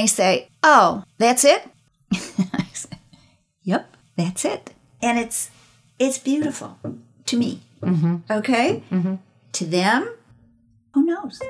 they say, "Oh, that's it." I say, "Yep, that's it." And it's it's beautiful to me. Mm-hmm. Okay, mm-hmm. to them, who knows?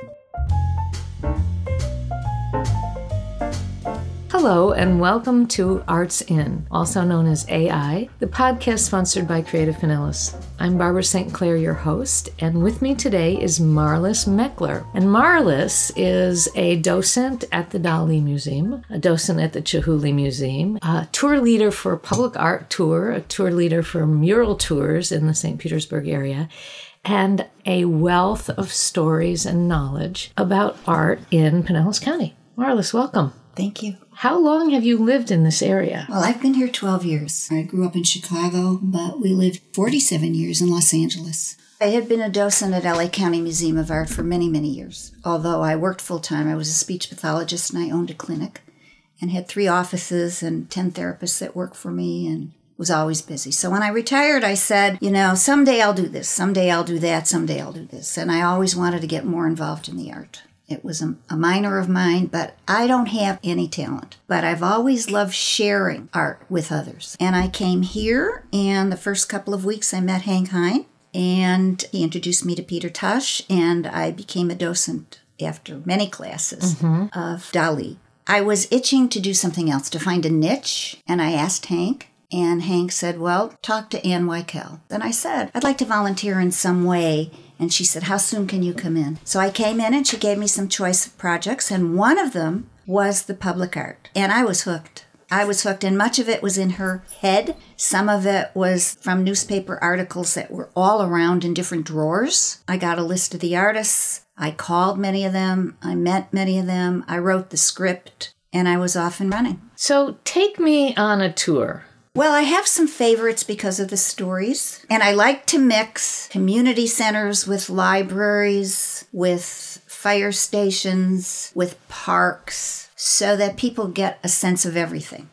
Hello, and welcome to Arts In, also known as AI, the podcast sponsored by Creative Pinellas. I'm Barbara St. Clair, your host, and with me today is Marlis Meckler. And Marlis is a docent at the Dali Museum, a docent at the Chihuly Museum, a tour leader for Public Art Tour, a tour leader for mural tours in the St. Petersburg area, and a wealth of stories and knowledge about art in Pinellas County. Marlis, welcome. Thank you. How long have you lived in this area? Well, I've been here 12 years. I grew up in Chicago, but we lived 47 years in Los Angeles. I had been a docent at LA County Museum of Art for many, many years. Although I worked full time, I was a speech pathologist and I owned a clinic and had three offices and 10 therapists that worked for me and was always busy. So when I retired, I said, you know, someday I'll do this, someday I'll do that, someday I'll do this. And I always wanted to get more involved in the art. It was a, a, minor of mine, but I don't have any talent. But I've always loved sharing art with others. And I came here, and the first couple of weeks I met Hank Hine, and he introduced me to Peter Tush, and I became a docent after many classes mm-hmm. of Dali. I was itching to do something else, to find a niche, and I asked Hank, and Hank said, Well, talk to Ann Weikel. And I said, I'd like to volunteer in some way and she said, How soon can you come in? So I came in and she gave me some choice of projects, and one of them was the public art. And I was hooked. I was hooked, and much of it was in her head. Some of it was from newspaper articles that were all around in different drawers. I got a list of the artists. I called many of them. I met many of them. I wrote the script, and I was off and running. So take me on a tour. Well, I have some favorites because of the stories, and I like to mix community centers with libraries, with fire stations, with parks, so that people get a sense of everything.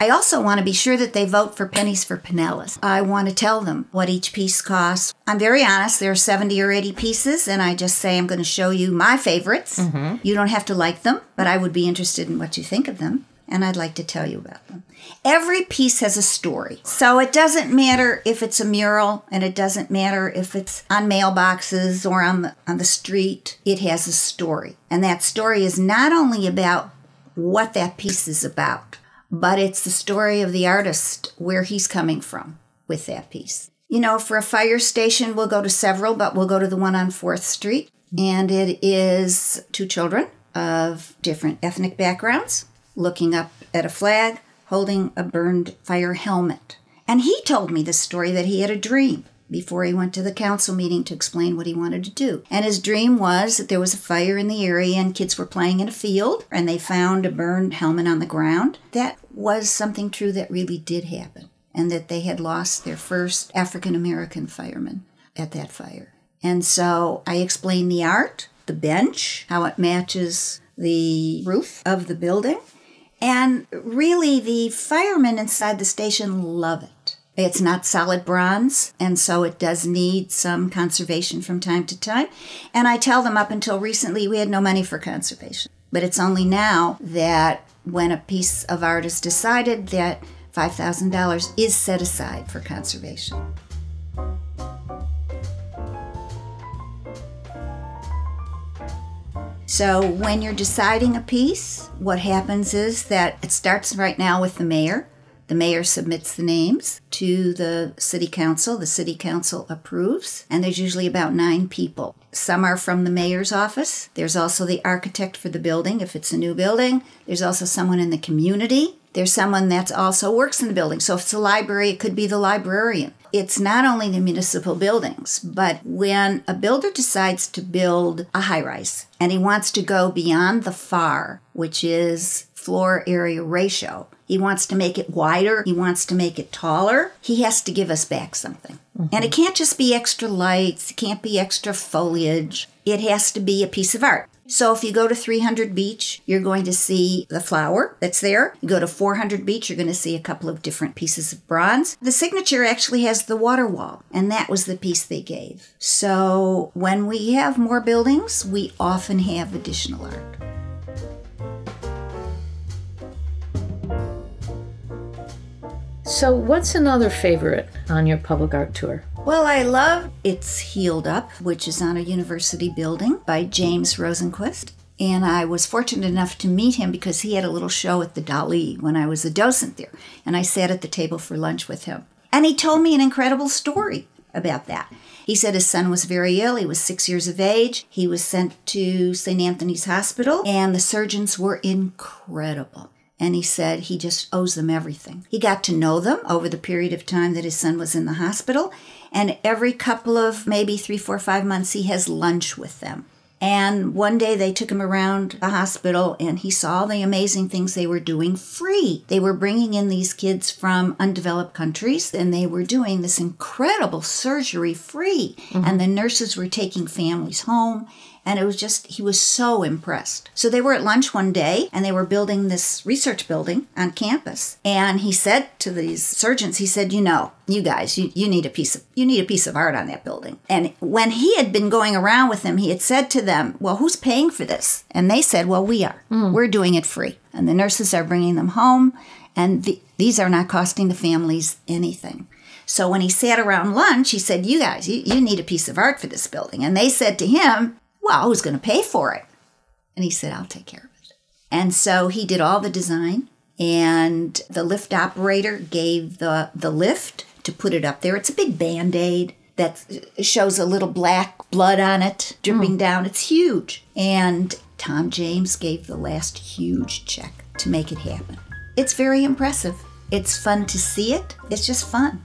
I also want to be sure that they vote for pennies for Pinellas. I want to tell them what each piece costs. I'm very honest, there are 70 or 80 pieces, and I just say I'm going to show you my favorites. Mm-hmm. You don't have to like them, but I would be interested in what you think of them and I'd like to tell you about them. Every piece has a story. So it doesn't matter if it's a mural and it doesn't matter if it's on mailboxes or on the on the street. It has a story. And that story is not only about what that piece is about, but it's the story of the artist where he's coming from with that piece. You know, for a fire station, we'll go to several, but we'll go to the one on 4th Street. And it is two children of different ethnic backgrounds looking up at a flag, holding a burned fire helmet. And he told me the story that he had a dream before he went to the council meeting to explain what he wanted to do. And his dream was that there was a fire in the area and kids were playing in a field and they found a burned helmet on the ground. That was something true that really did happen and that they had lost their first African American fireman at that fire. And so I explained the art, the bench, how it matches the roof of the building, and really, the firemen inside the station love it. It's not solid bronze, and so it does need some conservation from time to time. And I tell them up until recently, we had no money for conservation. But it's only now that when a piece of art is decided that $5,000 is set aside for conservation. So when you're deciding a piece, what happens is that it starts right now with the mayor. The mayor submits the names to the city council. The city council approves, and there's usually about nine people. Some are from the mayor's office. There's also the architect for the building if it's a new building. There's also someone in the community. There's someone that also works in the building. So if it's a library, it could be the librarian it's not only the municipal buildings, but when a builder decides to build a high rise and he wants to go beyond the FAR, which is floor area ratio, he wants to make it wider, he wants to make it taller, he has to give us back something. Mm-hmm. And it can't just be extra lights, it can't be extra foliage, it has to be a piece of art. So if you go to 300 Beach, you're going to see the flower that's there. You go to 400 Beach, you're going to see a couple of different pieces of bronze. The signature actually has the water wall, and that was the piece they gave. So when we have more buildings, we often have additional art. So, what's another favorite on your public art tour? Well, I love It's Healed Up, which is on a university building by James Rosenquist. And I was fortunate enough to meet him because he had a little show at the Dali when I was a docent there. And I sat at the table for lunch with him. And he told me an incredible story about that. He said his son was very ill. He was six years of age. He was sent to St. Anthony's Hospital, and the surgeons were incredible. And he said he just owes them everything. He got to know them over the period of time that his son was in the hospital. And every couple of maybe three, four, five months, he has lunch with them. And one day they took him around the hospital and he saw the amazing things they were doing free. They were bringing in these kids from undeveloped countries and they were doing this incredible surgery free. Mm-hmm. And the nurses were taking families home and it was just, he was so impressed. So they were at lunch one day and they were building this research building on campus. And he said to these surgeons, he said, you know, you guys, you, you need a piece of, you need a piece of art on that building. And when he had been going around with them, he had said to them, well, who's paying for this? And they said, well, we are. Mm. We're doing it free. And the nurses are bringing them home. And the, these are not costing the families anything. So when he sat around lunch, he said, You guys, you, you need a piece of art for this building. And they said to him, well, who's going to pay for it? And he said, I'll take care of it. And so he did all the design, and the lift operator gave the, the lift to put it up there. It's a big band aid that shows a little black blood on it dripping mm. down. It's huge. And Tom James gave the last huge check to make it happen. It's very impressive. It's fun to see it. It's just fun.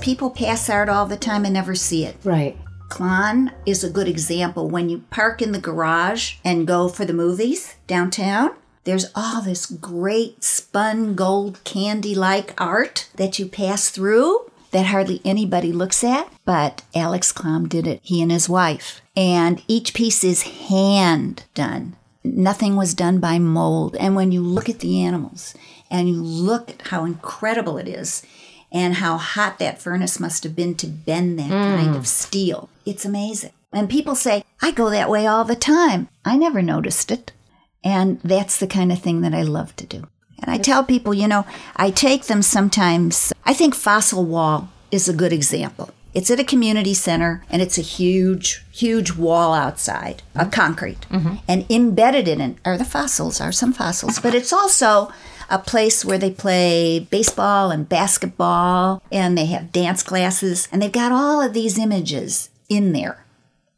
People pass art all the time and never see it. Right. Klon is a good example. When you park in the garage and go for the movies downtown, there's all this great spun gold candy like art that you pass through that hardly anybody looks at. But Alex Klamm did it, he and his wife. And each piece is hand done. Nothing was done by mold. And when you look at the animals and you look at how incredible it is, and how hot that furnace must have been to bend that mm. kind of steel. It's amazing. And people say, I go that way all the time. I never noticed it. And that's the kind of thing that I love to do. And I tell people, you know, I take them sometimes. I think Fossil Wall is a good example. It's at a community center and it's a huge, huge wall outside of concrete. Mm-hmm. And embedded in it are the fossils, are some fossils, but it's also a place where they play baseball and basketball and they have dance classes and they've got all of these images in there.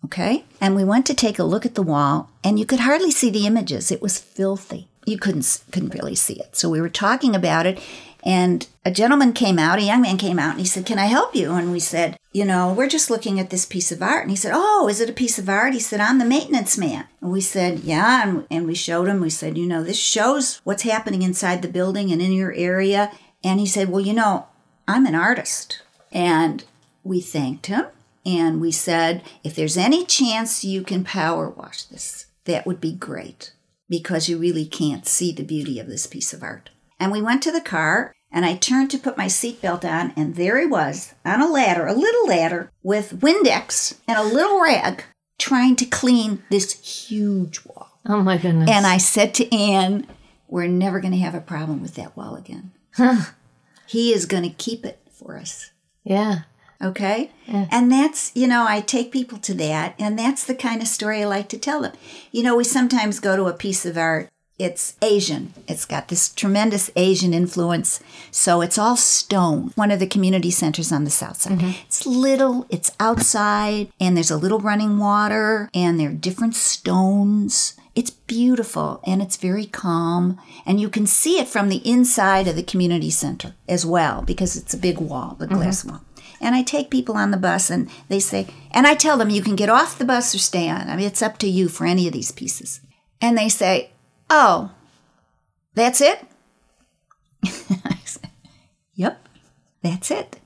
Okay? And we went to take a look at the wall and you could hardly see the images. It was filthy. You couldn't couldn't really see it. So we were talking about it and a gentleman came out, a young man came out, and he said, Can I help you? And we said, You know, we're just looking at this piece of art. And he said, Oh, is it a piece of art? He said, I'm the maintenance man. And we said, Yeah. And, and we showed him, we said, You know, this shows what's happening inside the building and in your area. And he said, Well, you know, I'm an artist. And we thanked him and we said, If there's any chance you can power wash this, that would be great because you really can't see the beauty of this piece of art. And we went to the car, and I turned to put my seatbelt on, and there he was on a ladder, a little ladder, with Windex and a little rag trying to clean this huge wall. Oh my goodness. And I said to Anne, We're never going to have a problem with that wall again. Huh. He is going to keep it for us. Yeah. Okay. Yeah. And that's, you know, I take people to that, and that's the kind of story I like to tell them. You know, we sometimes go to a piece of art it's Asian. It's got this tremendous Asian influence. So it's all stone. One of the community centers on the south side. Mm-hmm. It's little, it's outside, and there's a little running water, and there are different stones. It's beautiful and it's very calm. And you can see it from the inside of the community center as well because it's a big wall, the glass mm-hmm. wall. And I take people on the bus and they say, and I tell them you can get off the bus or stay on. I mean, it's up to you for any of these pieces. And they say, Oh, that's it? I said, Yep, that's it.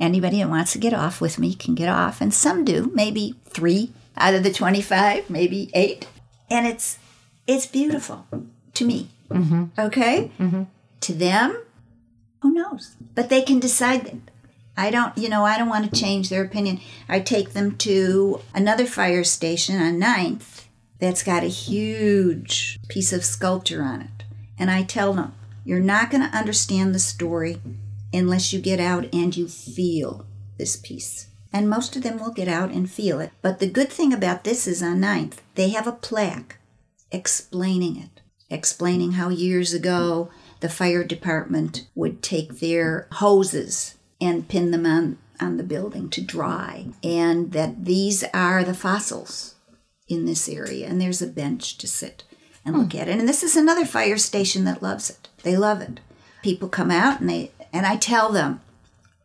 Anybody that wants to get off with me can get off, and some do, maybe three out of the 25, maybe eight. And it's it's beautiful to me. Mm-hmm. Okay? Mm-hmm. To them, who knows? But they can decide that. I don't, you know, I don't want to change their opinion. I take them to another fire station on 9th that's got a huge piece of sculpture on it. And I tell them, You're not going to understand the story unless you get out and you feel this piece. And most of them will get out and feel it. But the good thing about this is on 9th, they have a plaque explaining it, explaining how years ago the fire department would take their hoses and pin them on, on the building to dry, and that these are the fossils in this area. And there's a bench to sit and look hmm. at it. And this is another fire station that loves it. They love it. People come out and they and I tell them,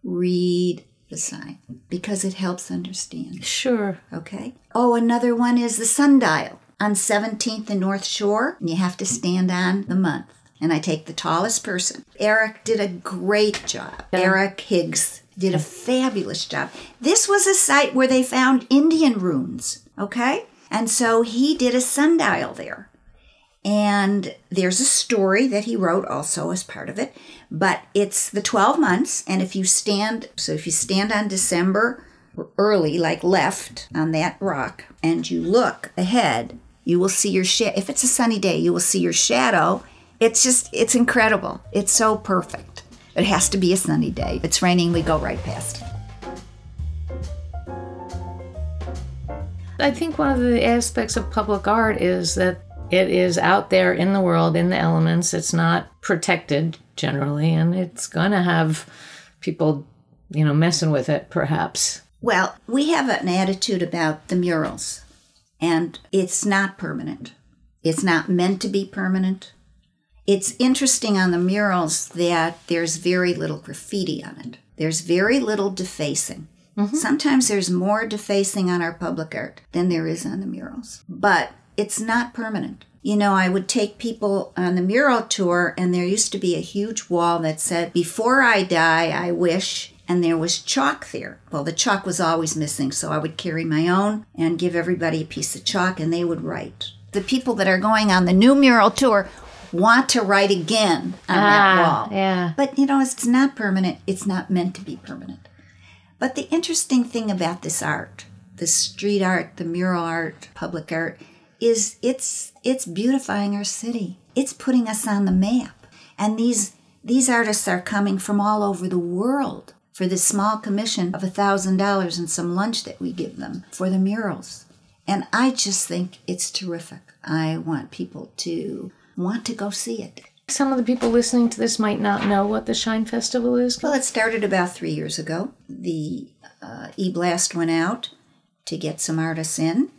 read the sign because it helps understand. Sure. Okay. Oh, another one is the sundial on 17th and North Shore. And you have to stand on the month. And I take the tallest person. Eric did a great job. Eric Higgs did a fabulous job. This was a site where they found Indian runes. Okay. And so he did a sundial there. And there's a story that he wrote also as part of it, but it's the 12 months. And if you stand, so if you stand on December early, like left on that rock, and you look ahead, you will see your shadow. If it's a sunny day, you will see your shadow. It's just, it's incredible. It's so perfect. It has to be a sunny day. If it's raining, we go right past. I think one of the aspects of public art is that it is out there in the world, in the elements. It's not protected generally, and it's going to have people, you know, messing with it perhaps. Well, we have an attitude about the murals, and it's not permanent. It's not meant to be permanent. It's interesting on the murals that there's very little graffiti on it. There's very little defacing. Mm-hmm. Sometimes there's more defacing on our public art than there is on the murals. But it's not permanent. You know, I would take people on the mural tour, and there used to be a huge wall that said, Before I die, I wish. And there was chalk there. Well, the chalk was always missing, so I would carry my own and give everybody a piece of chalk, and they would write. The people that are going on the new mural tour want to write again on that Ah, wall. yeah. But you know, it's not permanent. It's not meant to be permanent. But the interesting thing about this art, the street art, the mural art, public art, is it's it's beautifying our city. It's putting us on the map. And these these artists are coming from all over the world for this small commission of a thousand dollars and some lunch that we give them for the murals. And I just think it's terrific. I want people to want to go see it. Some of the people listening to this might not know what the Shine Festival is. Well, it started about three years ago. The uh, e blast went out to get some artists in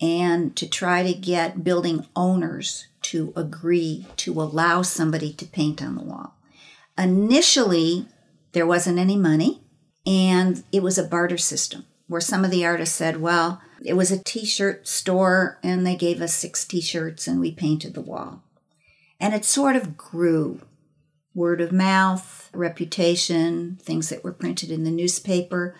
and to try to get building owners to agree to allow somebody to paint on the wall. Initially, there wasn't any money, and it was a barter system where some of the artists said, Well, it was a t shirt store, and they gave us six t shirts, and we painted the wall. And it sort of grew word of mouth, reputation, things that were printed in the newspaper.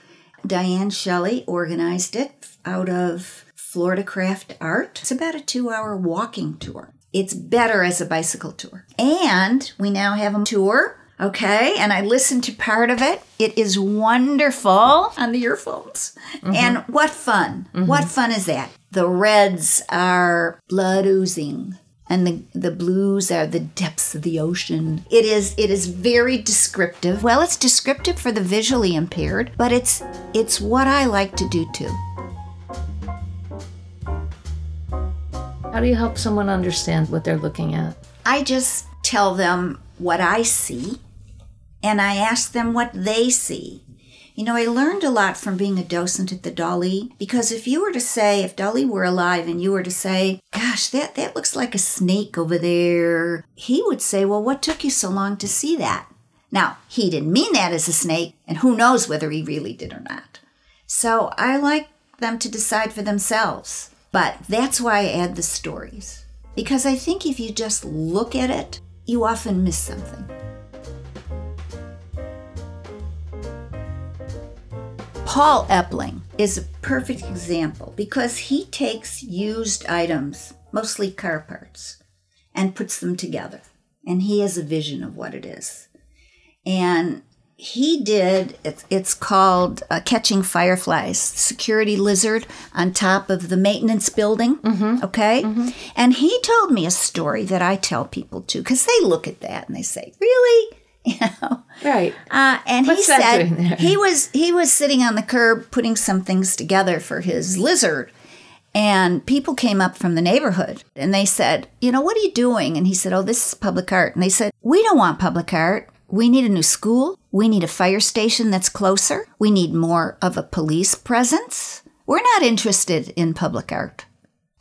Diane Shelley organized it out of Florida Craft Art. It's about a two hour walking tour. It's better as a bicycle tour. And we now have a tour, okay? And I listened to part of it. It is wonderful on the earphones. Mm-hmm. And what fun! What mm-hmm. fun is that? The reds are blood oozing and the, the blues are the depths of the ocean. It is it is very descriptive. Well, it's descriptive for the visually impaired, but it's it's what I like to do too. How do you help someone understand what they're looking at? I just tell them what I see and I ask them what they see. You know, I learned a lot from being a docent at the Dali because if you were to say, if Dali were alive and you were to say, gosh, that, that looks like a snake over there, he would say, well, what took you so long to see that? Now, he didn't mean that as a snake, and who knows whether he really did or not. So I like them to decide for themselves. But that's why I add the stories. Because I think if you just look at it, you often miss something. Paul Eppling is a perfect example because he takes used items, mostly car parts, and puts them together. And he has a vision of what it is. And he did it's, it's called uh, catching fireflies security lizard on top of the maintenance building okay and he told me a story that i tell people too because they look at that and they say really you know Right. uh, and What's he said he was he was sitting on the curb putting some things together for his lizard and people came up from the neighborhood and they said, You know, what are you doing? And he said, Oh, this is public art. And they said, We don't want public art. We need a new school. We need a fire station that's closer. We need more of a police presence. We're not interested in public art.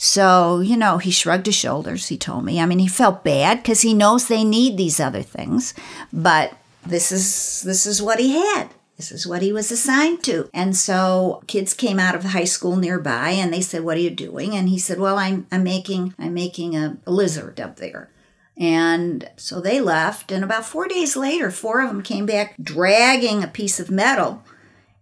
So, you know, he shrugged his shoulders, he told me. I mean, he felt bad because he knows they need these other things, but this is this is what he had. This is what he was assigned to. And so kids came out of high school nearby and they said, "What are you doing?" And he said, "Well, I'm I'm making I'm making a, a lizard up there." And so they left and about 4 days later, four of them came back dragging a piece of metal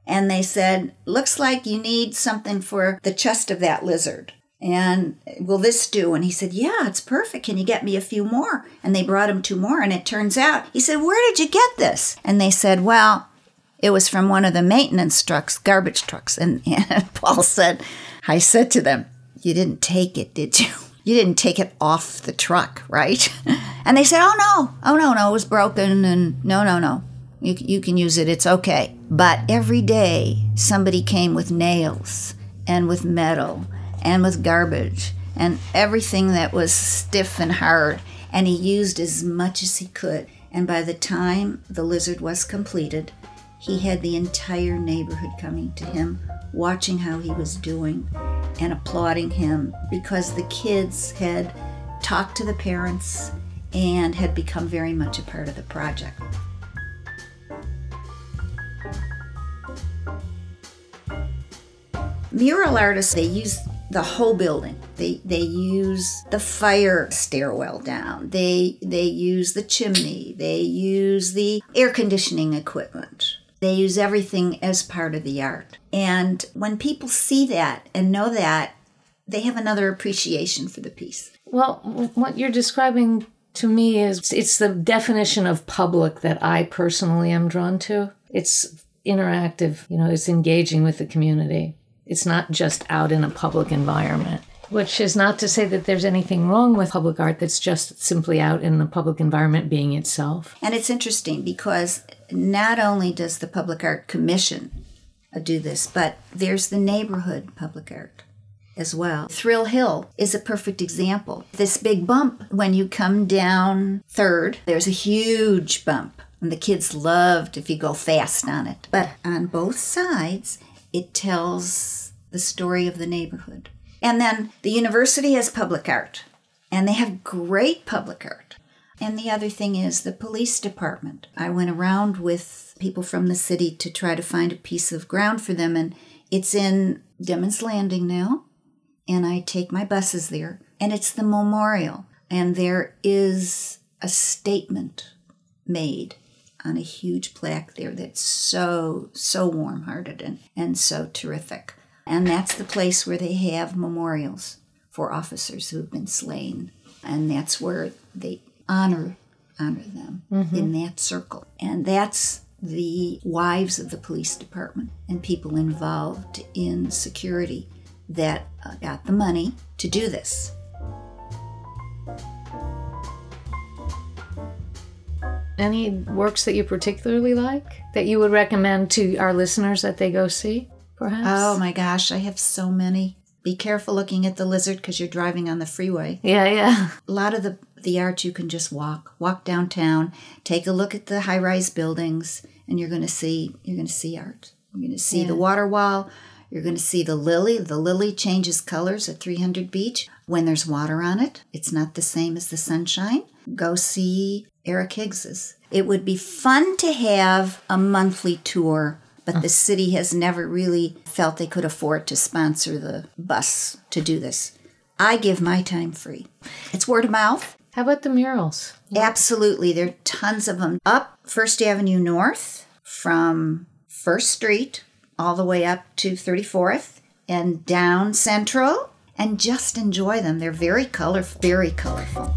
and they said, Looks like you need something for the chest of that lizard. And will this do? And he said, Yeah, it's perfect. Can you get me a few more? And they brought him two more. And it turns out, he said, Where did you get this? And they said, Well, it was from one of the maintenance trucks, garbage trucks. And, and Paul said, I said to them, You didn't take it, did you? You didn't take it off the truck, right? And they said, Oh, no. Oh, no, no. It was broken. And no, no, no. You, you can use it. It's okay. But every day, somebody came with nails and with metal and with garbage and everything that was stiff and hard. And he used as much as he could. And by the time the lizard was completed, he had the entire neighborhood coming to him, watching how he was doing and applauding him because the kids had talked to the parents and had become very much a part of the project. Mural artists, they use the whole building. They they use the fire stairwell down. They they use the chimney. They use the air conditioning equipment. They use everything as part of the art. And when people see that and know that, they have another appreciation for the piece. Well, what you're describing to me is it's the definition of public that I personally am drawn to. It's interactive, you know, it's engaging with the community. It's not just out in a public environment. Which is not to say that there's anything wrong with public art that's just simply out in the public environment being itself. And it's interesting because not only does the Public Art Commission uh, do this, but there's the neighborhood public art as well. Thrill Hill is a perfect example. This big bump, when you come down third, there's a huge bump. And the kids loved if you go fast on it. But on both sides, it tells the story of the neighborhood. And then the university has public art, and they have great public art. And the other thing is the police department. I went around with people from the city to try to find a piece of ground for them, and it's in Demens Landing now. And I take my buses there, and it's the memorial. And there is a statement made on a huge plaque there that's so, so warm hearted and, and so terrific. And that's the place where they have memorials for officers who have been slain. And that's where they honor honor them in that circle. And that's the wives of the police department and people involved in security that uh, got the money to do this. Any works that you particularly like that you would recommend to our listeners that they go see, Oh perhaps? Oh my gosh, I have so many. Be careful looking at the lizard because you're driving on the freeway. Yeah, yeah. A lot of the, the art you can just walk, walk downtown, take a look at the high rise buildings, and you're gonna see you're gonna see art. You're gonna see the water wall, you're gonna see the lily. The lily changes colors at 300 Beach when there's water on it. It's not the same as the sunshine. Go see Eric Higgs's. It would be fun to have a monthly tour, but the city has never really felt they could afford to sponsor the bus to do this. I give my time free. It's word of mouth. How about the murals? Absolutely. There are tons of them. Up First Avenue North from First Street all the way up to 34th and down Central and just enjoy them. They're very colorful, very colorful.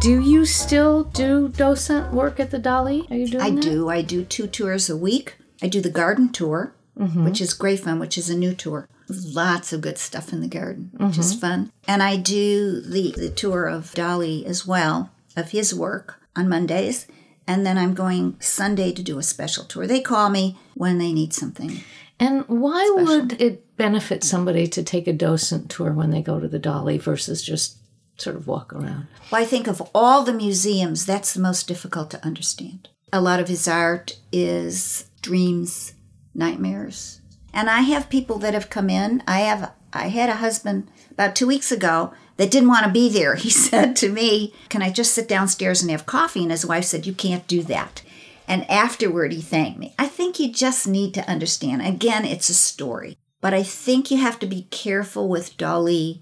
Do you still do docent work at the Dali? Are you doing I that? do. I do two tours a week. I do the garden tour, mm-hmm. which is great fun, which is a new tour. Lots of good stuff in the garden, which is mm-hmm. fun. And I do the, the tour of Dali as well, of his work on Mondays. And then I'm going Sunday to do a special tour. They call me when they need something. And why would it benefit somebody to take a docent tour when they go to the Dali versus just sort of walk around? Well, I think of all the museums, that's the most difficult to understand. A lot of his art is dreams, nightmares. And I have people that have come in. I have I had a husband about 2 weeks ago that didn't want to be there. He said to me, "Can I just sit downstairs and have coffee?" And his wife said, "You can't do that." And afterward he thanked me. I think you just need to understand. Again, it's a story. But I think you have to be careful with Dali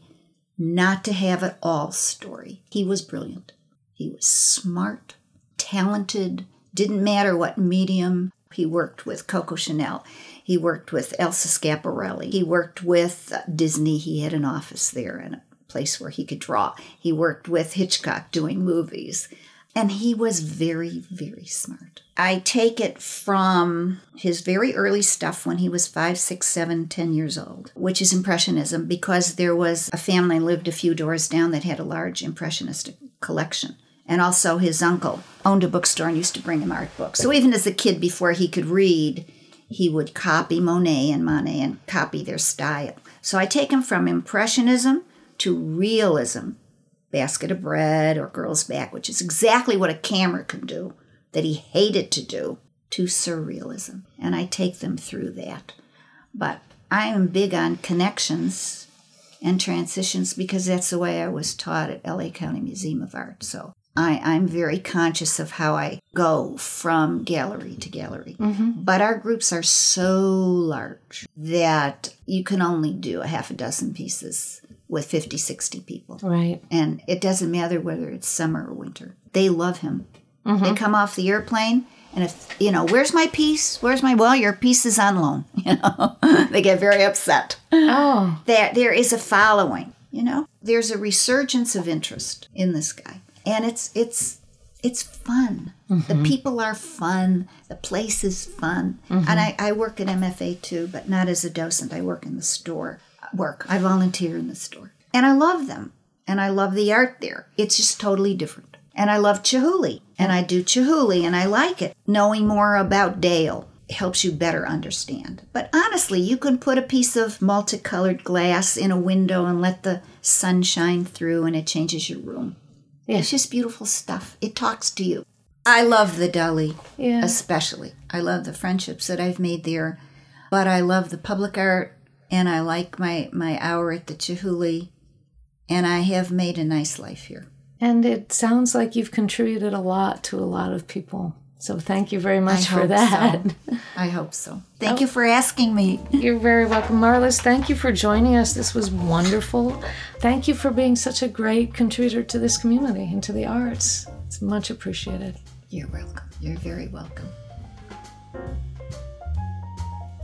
not to have it all story. He was brilliant. He was smart, talented, didn't matter what medium. He worked with Coco Chanel. He worked with Elsa Schiaparelli. He worked with uh, Disney. He had an office there and a place where he could draw. He worked with Hitchcock doing movies. And he was very, very smart. I take it from his very early stuff when he was five, six, seven, ten years old, which is Impressionism, because there was a family lived a few doors down that had a large Impressionistic collection. And also his uncle owned a bookstore and used to bring him art books. So even as a kid, before he could read, he would copy Monet and Monet and copy their style. So I take him from Impressionism to realism basket of bread or girl's back, which is exactly what a camera can do that he hated to do, to surrealism. And I take them through that. But I am big on connections and transitions because that's the way I was taught at LA County Museum of Art. So I, I'm very conscious of how I go from gallery to gallery. Mm-hmm. But our groups are so large that you can only do a half a dozen pieces with 50, 60 people. Right. And it doesn't matter whether it's summer or winter. They love him. They mm-hmm. come off the airplane, and if, you know, where's my piece? Where's my, well, your piece is on loan. You know, they get very upset. Oh, There, there is a following, you know, there's a resurgence of interest in this guy. And it's, it's, it's fun. The mm-hmm. people are fun. The place is fun. Mm-hmm. And I, I work at MFA too, but not as a docent. I work in the store. Work. I volunteer in the store. And I love them. And I love the art there. It's just totally different. And I love Chihuly. And I do Chihuly and I like it. Knowing more about Dale helps you better understand. But honestly, you can put a piece of multicolored glass in a window and let the sun shine through and it changes your room. Yeah. It's just beautiful stuff. It talks to you. I love the Dali, yeah. especially. I love the friendships that I've made there, but I love the public art and I like my, my hour at the Chihuly, and I have made a nice life here. And it sounds like you've contributed a lot to a lot of people. So thank you very much I for that. so. I hope so. Thank you oh. for asking me. You're very welcome. Marlis, thank you for joining us. This was wonderful. Thank you for being such a great contributor to this community and to the arts. It's much appreciated. You're welcome. You're very welcome.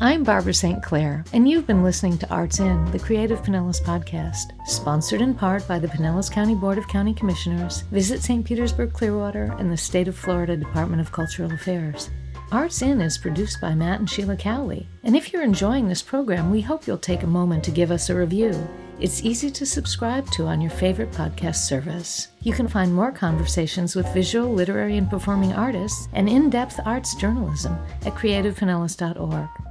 I'm Barbara St. Clair, and you've been listening to Arts In, the Creative Pinellas podcast, sponsored in part by the Pinellas County Board of County Commissioners, Visit St. Petersburg Clearwater, and the State of Florida Department of Cultural Affairs. Arts In is produced by Matt and Sheila Cowley, and if you're enjoying this program, we hope you'll take a moment to give us a review. It's easy to subscribe to on your favorite podcast service. You can find more conversations with visual, literary, and performing artists and in depth arts journalism at creativepinellas.org.